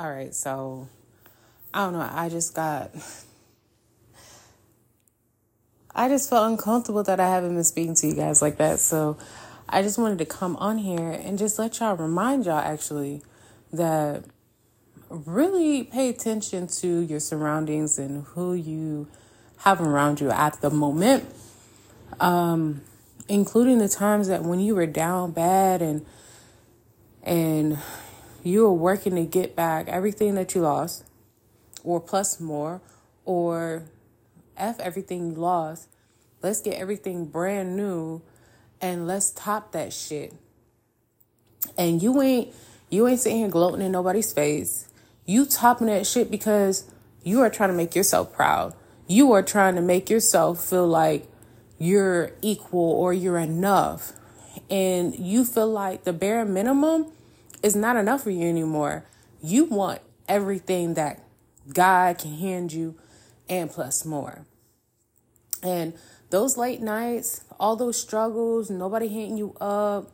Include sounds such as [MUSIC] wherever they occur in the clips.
All right, so I don't know. I just got. I just felt uncomfortable that I haven't been speaking to you guys like that. So I just wanted to come on here and just let y'all remind y'all actually that really pay attention to your surroundings and who you have around you at the moment. Um, including the times that when you were down bad and and you are working to get back everything that you lost or plus more or f everything you lost. Let's get everything brand new and let's top that shit. And you ain't you ain't sitting here gloating in nobody's face. You topping that shit because you are trying to make yourself proud. You are trying to make yourself feel like you're equal or you're enough. And you feel like the bare minimum is not enough for you anymore, you want everything that God can hand you and plus more. And those late nights, all those struggles, nobody hitting you up,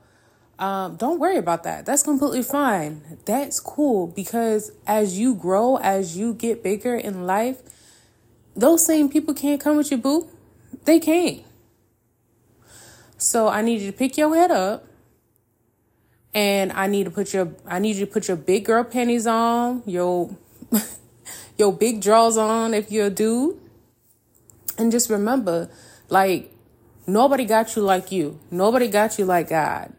um, don't worry about that. That's completely fine. That's cool because as you grow, as you get bigger in life, those same people can't come with you, boo. They can't. So I need you to pick your head up. And I need to put your I need you to put your big girl panties on, your [LAUGHS] your big drawers on if you're a dude. And just remember, like nobody got you like you. Nobody got you like God.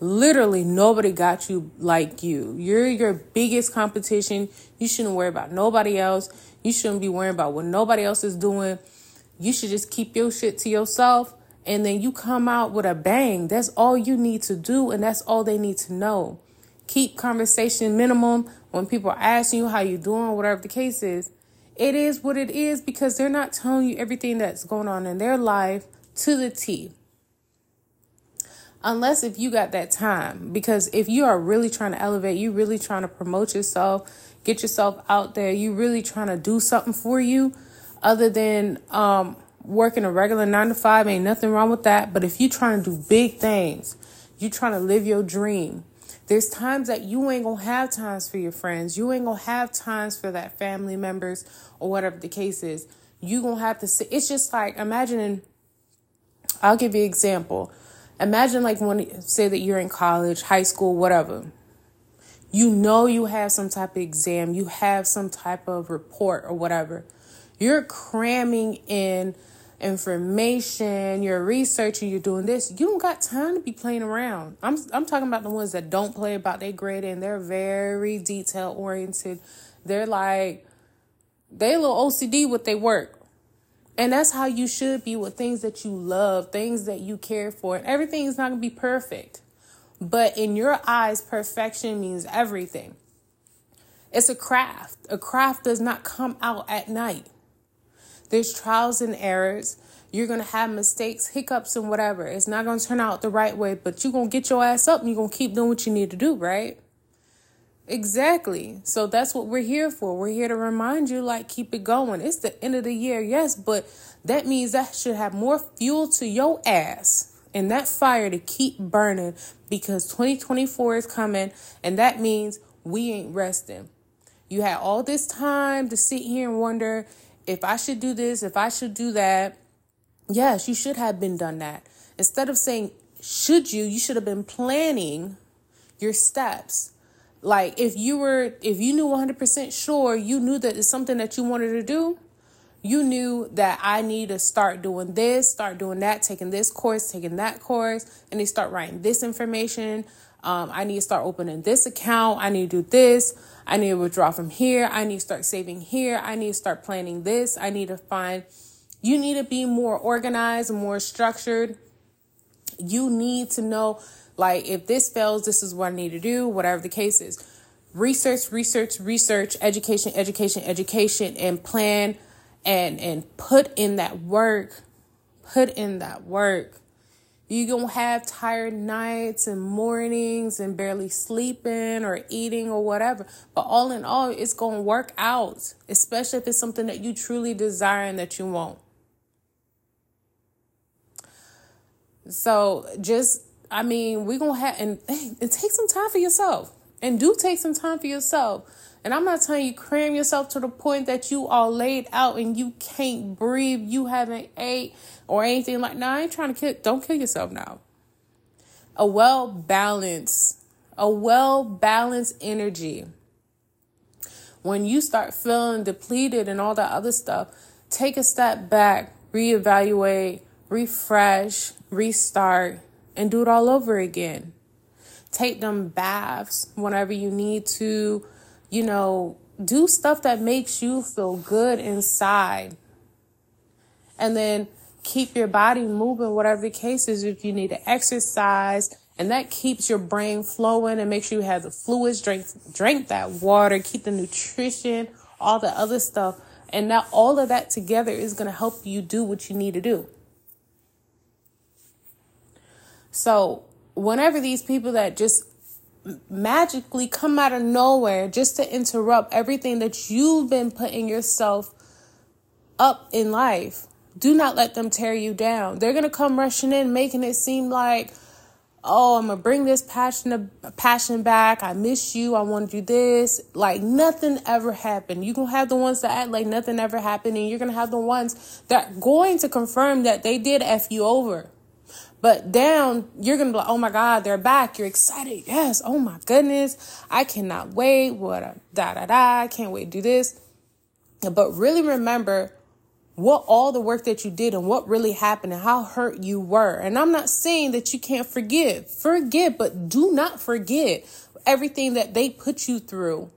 Literally nobody got you like you. You're your biggest competition. You shouldn't worry about nobody else. You shouldn't be worrying about what nobody else is doing. You should just keep your shit to yourself and then you come out with a bang. That's all you need to do, and that's all they need to know. Keep conversation minimum when people are asking you how you doing, whatever the case is. It is what it is because they're not telling you everything that's going on in their life to the T. Unless if you got that time. Because if you are really trying to elevate, you really trying to promote yourself, get yourself out there, you really trying to do something for you other than um working a regular nine to five, ain't nothing wrong with that. But if you're trying to do big things, you're trying to live your dream, there's times that you ain't gonna have times for your friends. You ain't gonna have times for that family members or whatever the case is. You gonna have to say it's just like imagining I'll give you an example. Imagine like when say that you're in college, high school, whatever. You know you have some type of exam, you have some type of report or whatever. You're cramming in information, you're researching, you're doing this. You don't got time to be playing around. I'm I'm talking about the ones that don't play about their grade and they're very detail oriented. They're like they little OCD with their work. And that's how you should be with things that you love, things that you care for. And everything is not going to be perfect. But in your eyes, perfection means everything. It's a craft. A craft does not come out at night. There's trials and errors. You're going to have mistakes, hiccups, and whatever. It's not going to turn out the right way, but you're going to get your ass up and you're going to keep doing what you need to do, right? Exactly. So that's what we're here for. We're here to remind you, like, keep it going. It's the end of the year, yes, but that means that should have more fuel to your ass and that fire to keep burning because 2024 is coming, and that means we ain't resting. You had all this time to sit here and wonder if I should do this, if I should do that, yes, you should have been done that. Instead of saying, should you, you should have been planning your steps. Like if you were, if you knew 100% sure, you knew that it's something that you wanted to do, you knew that I need to start doing this, start doing that, taking this course, taking that course, and they start writing this information. Um, I need to start opening this account. I need to do this. I need to withdraw from here. I need to start saving here. I need to start planning this. I need to find, you need to be more organized, more structured. You need to know, like, if this fails, this is what I need to do, whatever the case is. Research, research, research, education, education, education, and plan and and put in that work. Put in that work you gonna have tired nights and mornings and barely sleeping or eating or whatever. But all in all, it's gonna work out, especially if it's something that you truly desire and that you want. So just I mean, we're gonna have and, [LAUGHS] and take some time for yourself. And do take some time for yourself. And I'm not telling you cram yourself to the point that you are laid out and you can't breathe, you haven't ate or anything like. No, I ain't trying to kill. Don't kill yourself now. A well balanced, a well balanced energy. When you start feeling depleted and all that other stuff, take a step back, reevaluate, refresh, restart, and do it all over again. Take them baths whenever you need to you know, do stuff that makes you feel good inside. And then keep your body moving, whatever the case is, if you need to exercise. And that keeps your brain flowing and makes sure you have the fluids, drink, drink that water, keep the nutrition, all the other stuff. And now all of that together is going to help you do what you need to do. So, whenever these people that just magically come out of nowhere just to interrupt everything that you've been putting yourself up in life. Do not let them tear you down. They're going to come rushing in, making it seem like, oh, I'm going to bring this passion, passion back. I miss you. I want to do this. Like nothing ever happened. You're going to have the ones that act like nothing ever happened, and you're going to have the ones that going to confirm that they did F you over. But down, you're gonna be like, oh my God, they're back. You're excited. Yes. Oh my goodness. I cannot wait. What a da da da. I can't wait to do this. But really remember what all the work that you did and what really happened and how hurt you were. And I'm not saying that you can't forgive. Forgive, but do not forget everything that they put you through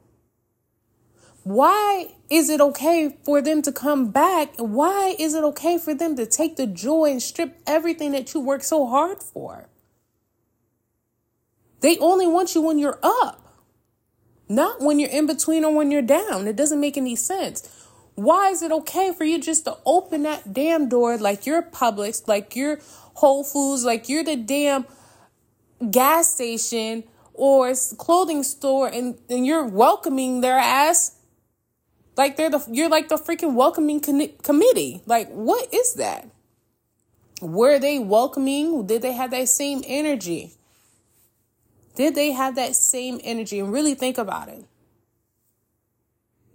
why is it okay for them to come back? Why is it okay for them to take the joy and strip everything that you worked so hard for? They only want you when you're up, not when you're in between or when you're down. It doesn't make any sense. Why is it okay for you just to open that damn door like you're Publix, like you're Whole Foods, like you're the damn gas station or clothing store and, and you're welcoming their ass like they're the you're like the freaking welcoming con- committee. Like what is that? Were they welcoming? Did they have that same energy? Did they have that same energy? And really think about it.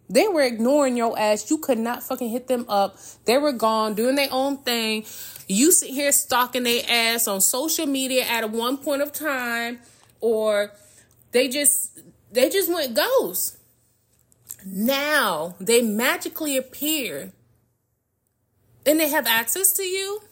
They were ignoring your ass. You could not fucking hit them up. They were gone doing their own thing. You sit here stalking their ass on social media at one point of time, or they just they just went ghost. Now they magically appear and they have access to you.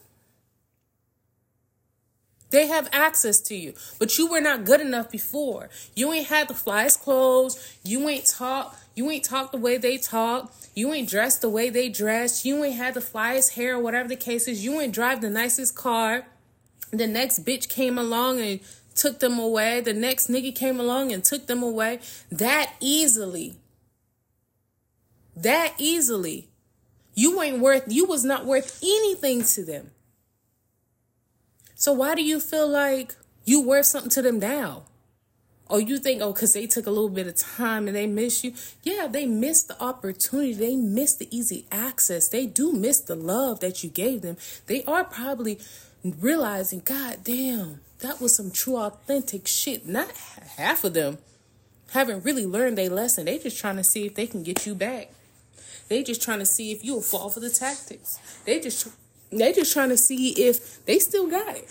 They have access to you, but you were not good enough before. You ain't had the flyest clothes. You ain't talk. You ain't talk the way they talk. You ain't dressed the way they dress. You ain't had the flyest hair, or whatever the case is. You ain't drive the nicest car. The next bitch came along and took them away. The next nigga came along and took them away. That easily that easily. You ain't worth, you was not worth anything to them. So why do you feel like you worth something to them now? Or you think, oh, because they took a little bit of time and they miss you. Yeah, they missed the opportunity. They missed the easy access. They do miss the love that you gave them. They are probably realizing, God damn, that was some true, authentic shit. Not half of them haven't really learned their lesson. They just trying to see if they can get you back. They just trying to see if you'll fall for the tactics. They just they just trying to see if they still got it.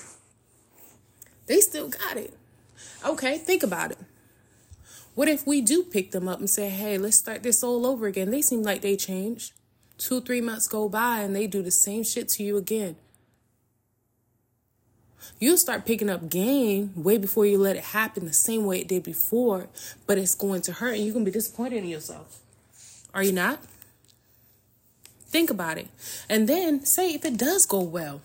They still got it. Okay, think about it. What if we do pick them up and say, hey, let's start this all over again? They seem like they changed. Two, three months go by and they do the same shit to you again. You'll start picking up game way before you let it happen the same way it did before, but it's going to hurt and you're going to be disappointed in yourself. Are you not? Think about it. And then say if it does go well,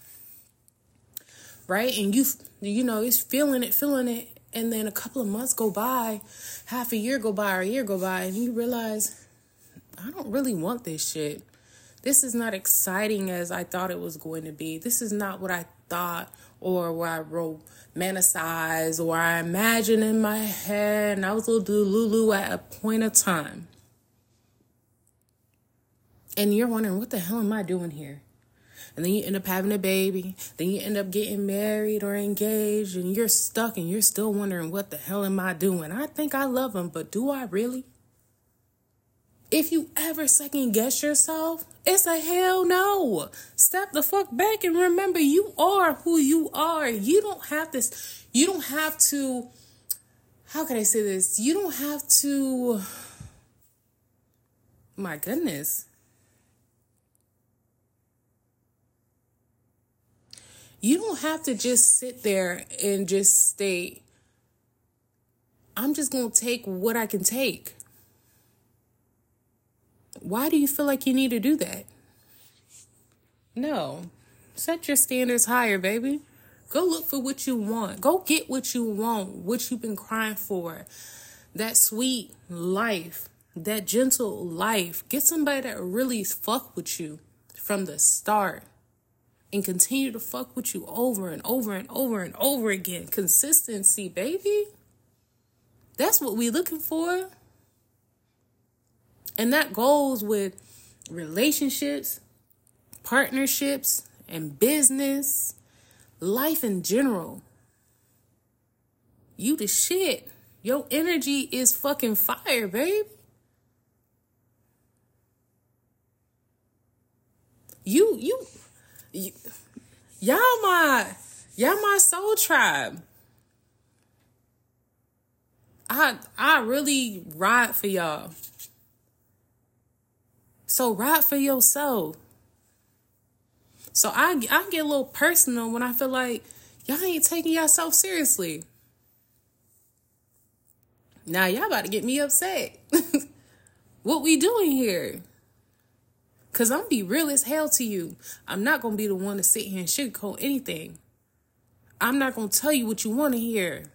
right? And you, you know, it's feeling it, feeling it. And then a couple of months go by, half a year go by, or a year go by, and you realize, I don't really want this shit. This is not exciting as I thought it was going to be. This is not what I thought or what I romanticize or I imagined in my head. And I was a little Lulu at a point of time and you're wondering, what the hell am I doing here? and then you end up having a baby, then you end up getting married or engaged, and you're stuck and you're still wondering, what the hell am I doing? I think I love him, but do I really? If you ever second guess yourself, it's a hell no. Step the fuck back and remember you are who you are. You don't have this, you don't have to, how can I say this? You don't have to, my goodness. You don't have to just sit there and just state, I'm just going to take what I can take. Why do you feel like you need to do that? No. Set your standards higher, baby. Go look for what you want. Go get what you want, what you've been crying for. That sweet life, that gentle life. Get somebody that really fuck with you from the start and continue to fuck with you over and over and over and over again. Consistency, baby. That's what we're looking for. And that goes with relationships, partnerships, and business, life in general. You the shit. Your energy is fucking fire, babe. You, you, y'all my, y'all my soul tribe. I, I really ride for y'all. So ride for yourself. So I I get a little personal when I feel like y'all ain't taking yourself seriously. Now y'all about to get me upset. [LAUGHS] what we doing here? Cause I'm be real as hell to you. I'm not gonna be the one to sit here and sugarcoat anything. I'm not gonna tell you what you want to hear.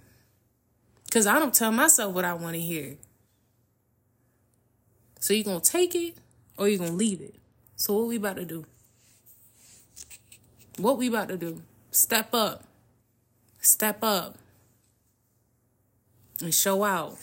Cause I don't tell myself what I want to hear. So you gonna take it or you gonna leave it. So what we about to do? What we about to do? Step up. Step up. And show out.